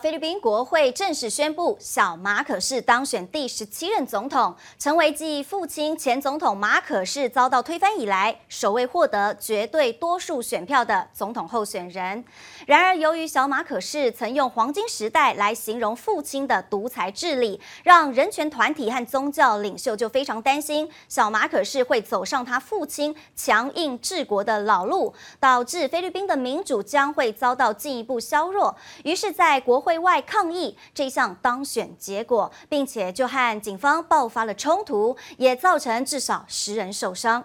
菲律宾国会正式宣布，小马可仕当选第十七任总统，成为继父亲前总统马可仕遭到推翻以来，首位获得绝对多数选票的总统候选人。然而，由于小马可仕曾用“黄金时代”来形容父亲的独裁治理，让人权团体和宗教领袖就非常担心小马可仕会走上他父亲强硬治国的老路，导致菲律宾的民主将会遭到进一步削弱。于是，在国会。对外抗议这项当选结果，并且就和警方爆发了冲突，也造成至少十人受伤。